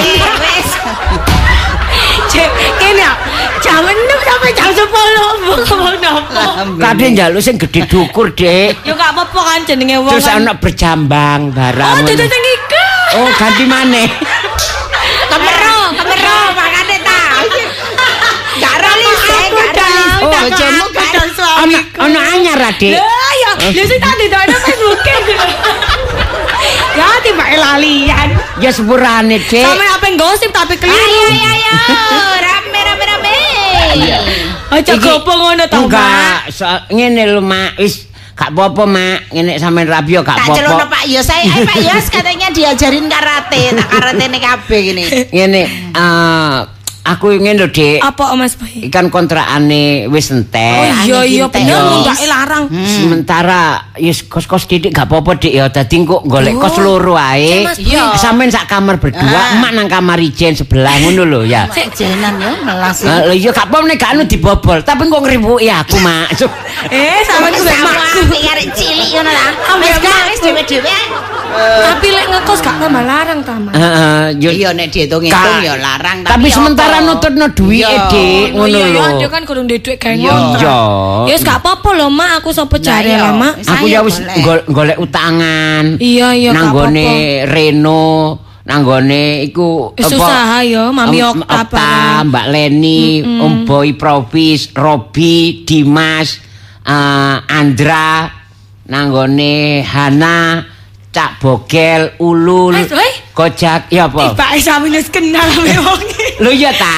Cek, kene. Jam 6 sampai jam 10 ngomong nopo. Kadhe njaluk sing gedhe dukur, Dik. Ya gak apa-apa kan jenenge wong. Terus ana berjambang barang. Oh, dudu sing iku. Oh, ganti maneh. Kemero, kemero makane ta. Gak rolis. udah Bojomu aku gak dah suami. Ana anyar, Dik. Lah ya, lha sing tadi tok ada Facebook. Ya tiba lalian. Ya sepurane, Dik. Sampe apa gosip tapi Ayo, keliru. ayo, ayo. Rame, rame, rame. Aja Iki- gopo ngono to, Mak. Enggak, ngene lho, Mak. Wis gak apa-apa, Mak. Ngene sampean rabi yo gak Tak celono. Pak Yos, saya eh, Pak Yos katanya diajarin karate, tak karate nih kabeh gini. Ngene, eh aku ingin lho, Dik. Apa Mas Boy? Ikan kontrakane wis Oh entek. iya iya kintek. bener Yo. nggak larang. Sementara yes kos-kos didik gak apa-apa Dik ya. Dadi kok golek kos loro ae. Mas, Iya. Sampeyan sak kamar berdua, Ah. emak nang kamar ijen sebelah ngono lho ya. Mak jenan ya melas. Ah, Lho iya gak apa-apa nek gak anu dibobol, tapi kok ngriwuki aku, Mak. Eh sampe ku Sama makku. arek cilik ngono lah. Wis wis dhewe-dhewe. Tapi lek ngekos gak tambah larang ta, Mas. Heeh, yo Iya nek dihitung-hitung Ka- ya larang Tapi ya sementara apa? nututno duwike, Iya. Dik, Oh, ngono lho. iya, dia kan kudu duwe Iya. ngontrak. Iya. Ya wis gak apa-apa lho, Mak, aku sapa jare lah, Mak. Aku ya wis golek. gol- golek utangan. Iya, iya, gak Nanggone. Reno, nanggone iku Wis usaha ya, Mami Om- Okta Okta, bareng. Mbak Leni, Om Boy Provis, Robi, Dimas, eh, Andra, nanggone Hana, Cak Bogel, Ulul, Mas? Kojak, ya apa? Tiba sampe wis kenal wong. Lho iya ta.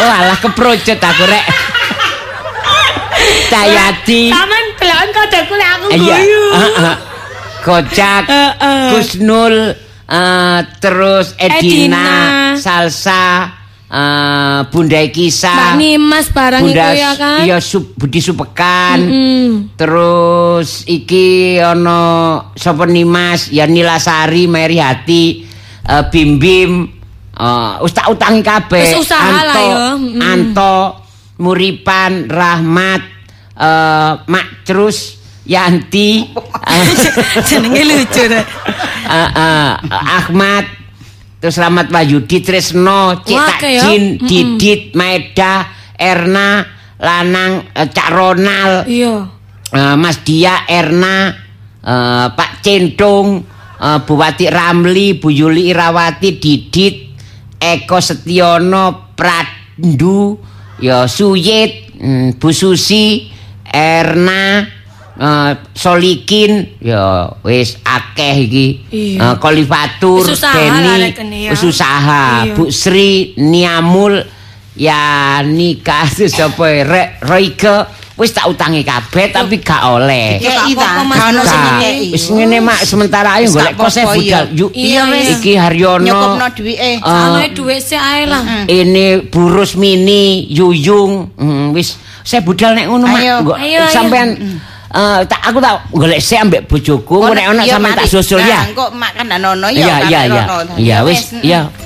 Oh alah keprojet aku rek. Cayati. Sampean belakang kodaku lek aku Iya. guyu. heeh. Kocak, Heeh. Kusnul, eh, terus Edina, Edina. Salsa, eh, Bunda Mbak Kisah. Nimas barang Bunda itu ya kan. iya Su- Budi Supekan. Mm. Terus iki ana sapa Nimas, ya Nilasari, Mary Hati, eh, Bim Bim, eh, wis tak utangi kabeh. Wis usaha lah Anto, ya. Mm. Anto, Muripan, Rahmat, eh, Mak Crus, Yanti, Jenenge lucu eh, eh, Ahmad, terus Rahmat Wahyudi, Tresno, Cik Wah, ya. Takjin, Mm-mm. Didit, Maeda, Erna, Lanang, eh, Cak Ronald, Iya. Eh, Mas Dia, Erna, eh, Pak Centung, eh, Buwati Ramli, Bu Yuli Irawati, Didit, Eko Setiono, Prandu, ya Suyit, mm, Bu Susi, Erna, eh, Solikin, ya wis akeh iki. Iya. Eh, Kolifatur, Deni, rek usaha. Bu Sri, Niamul, ya nikah sapa ya? Re- Roike wis tak utangi kabeh tapi gak oleh. Ta, Mas ono sing ngekei. Wis ngene mak sementara ayo Wis golek kose budal. iya. Iya, wis. Iki Haryono. Nyukupno duwike. eh, Ane duit sih ae lah. ini Burus Mini, Yuyung, hmm, wis saya budal nek ngono mak. Sampean eh, tak aku tak golek sik ambek bojoku, nek ono iya, sampean tak susul Nah, ya. Engko mak kan ono ya. Iya kan iya iya. Iya wis, mm.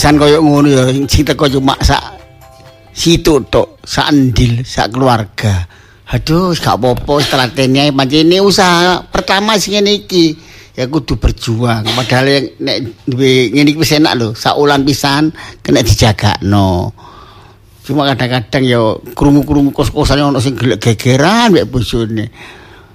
Tulisan koyo ngono ya sing teko cuma sak situ tok sak endil sak keluarga. Aduh gak apa-apa strategi ae pancen ini usaha pertama sing ngene iki ya kudu berjuang. Padahal yang nek duwe ngene iki wis enak lho sak ulan pisan kena dijagakno. Cuma kadang-kadang ya krungu-krungu kos-kosan ono sing gelek gegeran mek bojone.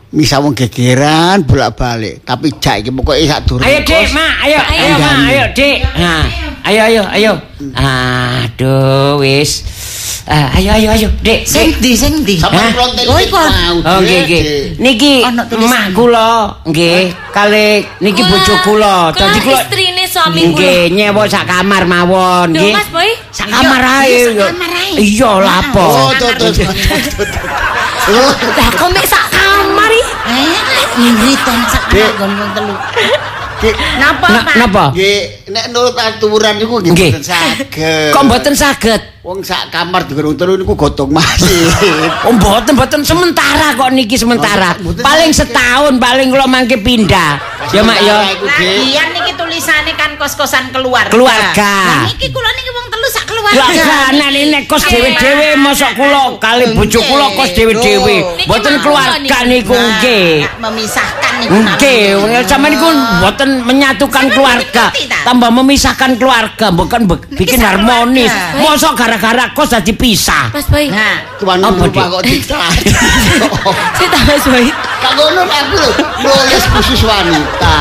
Misal wong gegeran bolak-balik tapi jak iki pokoke sak durung Ayo Dik, Mak, ayo, ayo, Mak, ayo, Dik. Nah, ayo, ayo, ayo. Aduh, wis. Ah, ayo, ayo, ayo, Dik. Sing ndi sing ndi? Hah? klonten Oh, iku. mau, Oh, nggih, nggih. Niki mak kula, nggih, kali niki bojo kula. Dadi Kula istrine suami kula. nggih nyewa sak kamar mawon, nggih. Mas Boy, Sak kamar ae. iya, yo. kamar ae. Iya, lapo. Oh, tuh, tuh, tuh. Oh, lah kok mek sak kamar iki? Eh, ngriton sak gon telu. Napa, Na- Pak? Napa? nggih, nek nurut aturan niku Nggih. mboten saged. Kok mboten saged? Wong sak kamar digerung telu niku gotong masih. Oh, mboten mboten sementara kok niki sementara. Oh, Paling setahun paling kula mangke pindah. Ya Mak ya. Nah, iya niki tulisane kan kos-kosan keluarga. Keluarga. Nah, niki kula niki wong telu sak Lah keluarga. kan nek kos dhewe-dhewe mosok kula kali bojo kula kos dhewe-dhewe. Mboten mau keluarga niku Nah, nggih. memisahkan niku. Nggih, namanya. sampeyan niku mboten menyatukan keluarga, tambah memisahkan keluarga, bukan bikin harmonis. keluarga. Mosok gara-gara kos dadi pisah. Mas Boy. Nah, Tuan lupa kok diklat. Saya tak Mas Boy. Kak ngono aku lho, nulis khusus wanita,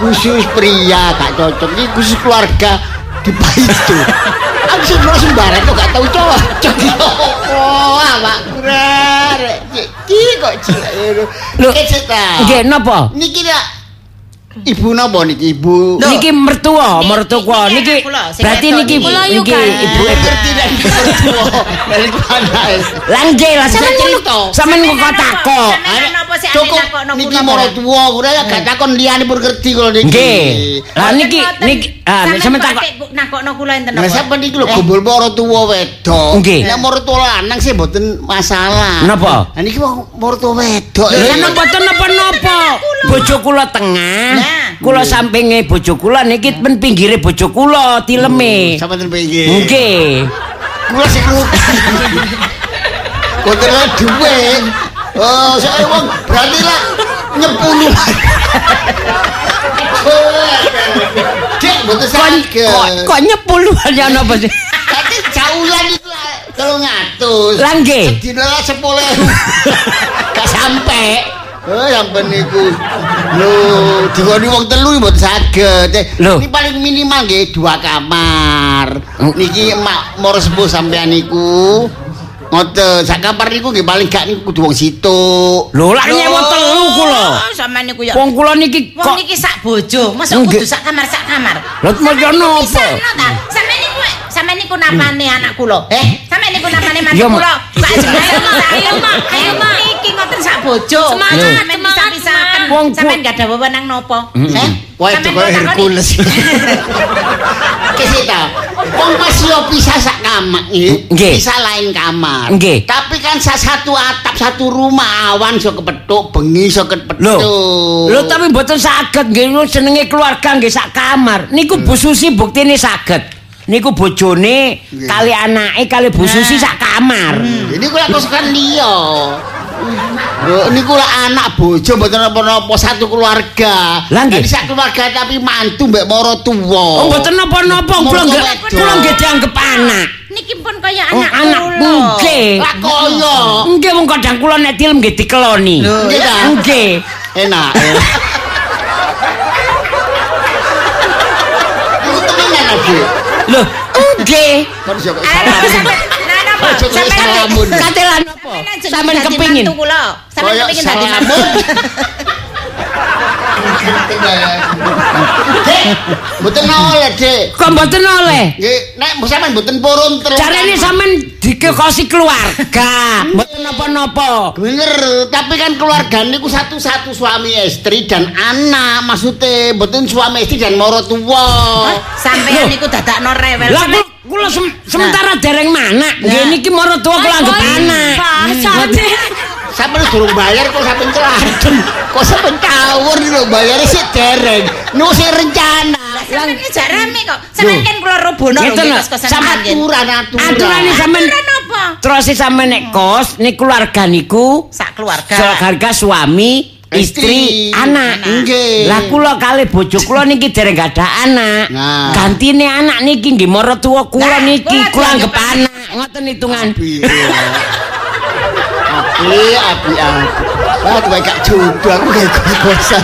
khusus pria gak cocok. Ini khusus keluarga di itu. Aku sih mau sembarang kok gak tahu cocok. Oh, awak kurang. Iki kok cilik. Lho, Kecet ta. Nggih, napa? Niki dak Ibu napa niki? Ibu. Niki mertua, mertua. niki berarti niki niki. Ibu ngerti nek mertua. Sampean Cerita. ngono. Sampean kok Sampeyan takok. Napa? Sampeyan napa sih ane Cukup takokno niki moro tuwa ora ya gak takon liyane pun ngerti kula niki. Nggih. Lah niki niki ah nek sampeyan sampean kok takok. nakokno kula enten napa? sampe niki lho Eh, gombol moro tuwa wedok. Nggih. Nek moro tuwa lanang sih mboten masalah. Napa? Lah niki wong moro tuwa wedok. Lah napa mboten napa-napa. Bojo kula tengah, kula sampinge bojo kula niki men pinggire bojo kula tileme. Sampe ten pinggir. Nggih. Kula sing rugi. Kontene duwe. Oh, saya wong berarti lah nyepuluh. Dek, mboten saged. Kok nyepuluhan ya napa sih? Tapi jaulan itu lah, telung atus. Lah nggih. Sedina lah sepuluh. Gak sampe. Oh, sampe niku. Lho, digoni wong telu mboten saged. Ini paling minimal nggih dua kamar. Oh. Niki mak moro sepuh sampean niku. Ngoten, sak kamar niku nggih paling gak niku kudu wong situ. Lho lah nyewa telu kula. Oh, sampean niku ya. Wong kula niki kok niki sak bojo, masa kudu sak kamar sak kamar. Lha mojo napa? Bisa ta? Sampeyan niku sampeyan niku napane anak kula. Eh, sampeyan niku napane mantu Ya, Mak. kula. Pak ayo Mak, ayo Mak, ayo Mak. Iki ngoten sak bojo. Semangat, Sampeyan bisa semangat, pisahaken. Mak. Wong ku- Sampeyan gak ada wewenang napa? Eh? Sampeyan kok. Hercules. Kesita. Wong pas yo pisah sak kamar nggih. Bisa lain kamar. Nggih. Tapi kan sa satu atap satu rumah awan iso kepethuk, bengi iso kepethuk. Lho. Lho tapi mboten saged nggih lu senenge keluarga nggih sak kamar. Niku Bu Susi buktine saged. Niku bojone Nggih. kali anake kali Bu Susi sak kamar. Ini kula kosekan liya. Lho niku lah anak bojo mboten napa-napa satu keluarga. Lah. Jadi sak keluarga tapi mantu mbek moro tuwa. Oh mboten napa-napa kula nggih kula nggih dianggep anak. Niki pun kaya Oh, anak anak kula. nggih. Lah kaya Nggih wong kadang kula nek tilem nggih dikeloni. Nggih ta? Nggih. enak. Iku temenan lagi. Lho, sampeyan. Katelan apa? Sampeyan kepingin. Mantu kula. Sampeyan Koyok kepingin dadi salamun. Dek, mboten oleh, Dek. Kok mboten oleh? Nggih, nek sampean mboten purun terus. Carane sampean dikekosi keluarga. Mboten napa-napa. Bener, tapi kan keluarga niku satu-satu suami istri dan anak. Maksudnya mboten suami istri dan moro tuwa. Sampeyan niku dadakno rewel. Lah kula- kula sem- sementara dereng mana? Nggih niki mara tuwa kula anggap anak. Bahasane. Sampeyan durung bayar kok sampeyan celadem. Kok sampeyan tawur lho bayare sik dereng. Niku sing rencana. Sampeyan iki jak rame kok. Sampeyan kan kula robono lho Ngeten lho, nggih kos-kosan sampean manggen. Aturan aturan. Aturane sampean Aturan apa? terus sampean nek kos nek keluarga niku Sak keluarga. keluarga suami istri, Istri. anak. Nggih. Lah kula kali bojo kula niki dereng gak ada anak. Nah. Gantine anak niki nggih mara tuwa kula Nah, niki kula anggap anak. Ngoten hitungan. Iya. Api, api. Wah, tuh gak jodoh aku gak gosan.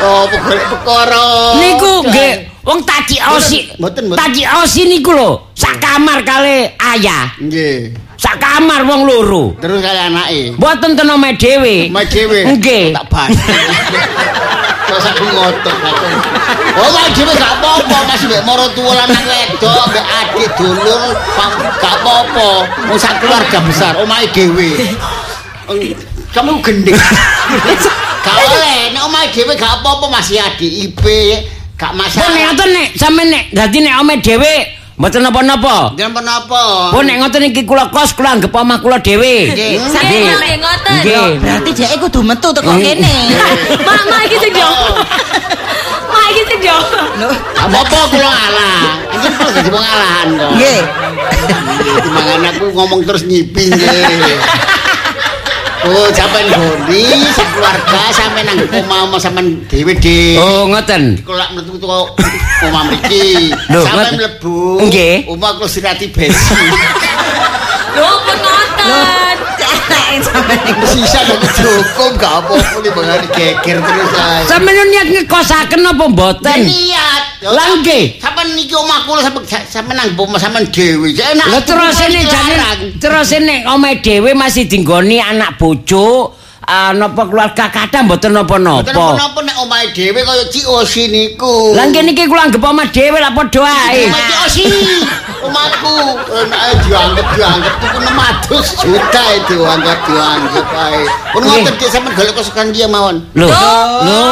Oh, golek perkara. Niku nggih wong taji osi. Mboten, mboten. Taji osi niku lho, sak kamar kali ayah. Nggih. Sak kamar wong loro. Terus kali anake. Mboten ten omahe dhewe. Mas dhewe. Nggih. Tak ban. Terus aku ngotot. Oh, mas dhewe gak apa-apa, Mas mbek moro tuwa lanang wedok, mbek adik dulur, pam- gak apa-apa. Wong sak keluarga besar, omahe dhewe. Kamu gendeng. Gak oleh, nek omahe dhewe gak apa-apa masih adik IP, gak Pun nek masalah. ngoten nek sampean nek dadi nek omahe dhewe mboten napa-napa. Jangan kenapa? Pun nek ngoten iki kula kos kula anggap omah kula dhewe. Nggih. Nggih, ngoten. Nggih. Berarti dhek kudu metu teko kene. Mak, mak iki sing jawab. Mak iki sing jawab. Gak apa-apa kula ngalah. Iki kula dadi wong ngalahan kok. Nggih. Timbangan aku ngomong terus nyiping nggih. Oh, sampean goni, keluarga sampean nang omah sampean dhewe Dik. Oh, ngoten. Kula metu kok omah mriki. Sampean mlebu. Nggih. Omah kula sirati besi. Lho, pun ngoten. Sampeyan niku. Sisa kok cukup gak apa-apa li bangane geger terus ae. Sampeyan niat ngekosaken apa mboten? niat. Lah nggih. Sampean niki omah kula sampean sampean nang omah sampean dhewe. Enak. Lah terus ini jane terus ini omahe dhewe masih dinggoni anak bojo ah, napa keluarga kadang mboten Mboten napa-napa. napa nek omahe dhewe kaya Osi niku. Lah nggih niki kula anggap omah dhewe lah padha ae. Omah Omahku enak dianggap dianggap tuku 600 juta itu anggap dianggap ae. Pun ngoten Dik sampean golek kosokan dia mawon. Lho. Lho.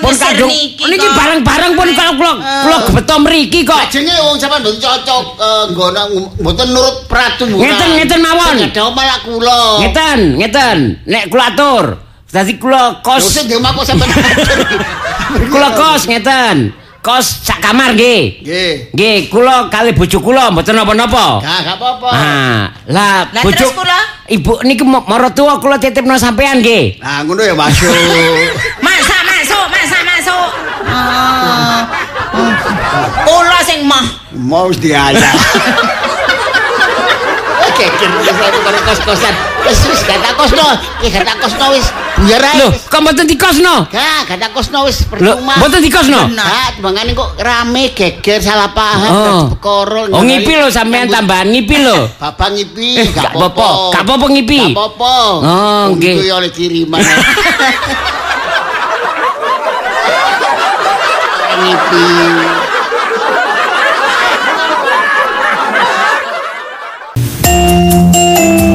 Pun kadung niki. bareng-bareng pun kalau kula kula gebeto mriki kok. Lajenge wong sampean mboten cocok eh, nggono mboten nurut peraturan. Ngeten, ngeten mawon. Sing Ada omah lak kula. Ngeten, ngeten. Nek kula atur. Dadi kula Kos omah kok sampean. kula kos ngeten. Kos sak kamar nggih. Nggih. Nggih, kula kali bojo kula mboten napa-napa. Gak gak apa-apa. Ah, lah Lah, bojo terus kula? Ibu niki ma- maratuwa kula titipno sampean nggih. Nah, ngono ya masuk. Masa masuk, masa masuk. Ah. Kula sing mah. Mau diajak. Oke, saya karo kos-kosan. Wis wis gak tak kosno. Wis gak tak kosno wis. Buyar ae. Lho, kok mboten dikosno? Gak, gak tak kosno wis Lho, percuma. mboten dikosno? Gak, mangane kok rame geger salah paham Oh. terus perkara. Oh ngipi lho sampean tambahan ngipi lho. Bapak ngipi, Eh, gak apa-apa. Gak apa-apa ngipi. Gak apa-apa. Oh, nggih. Itu ya oleh kiriman. ngipi.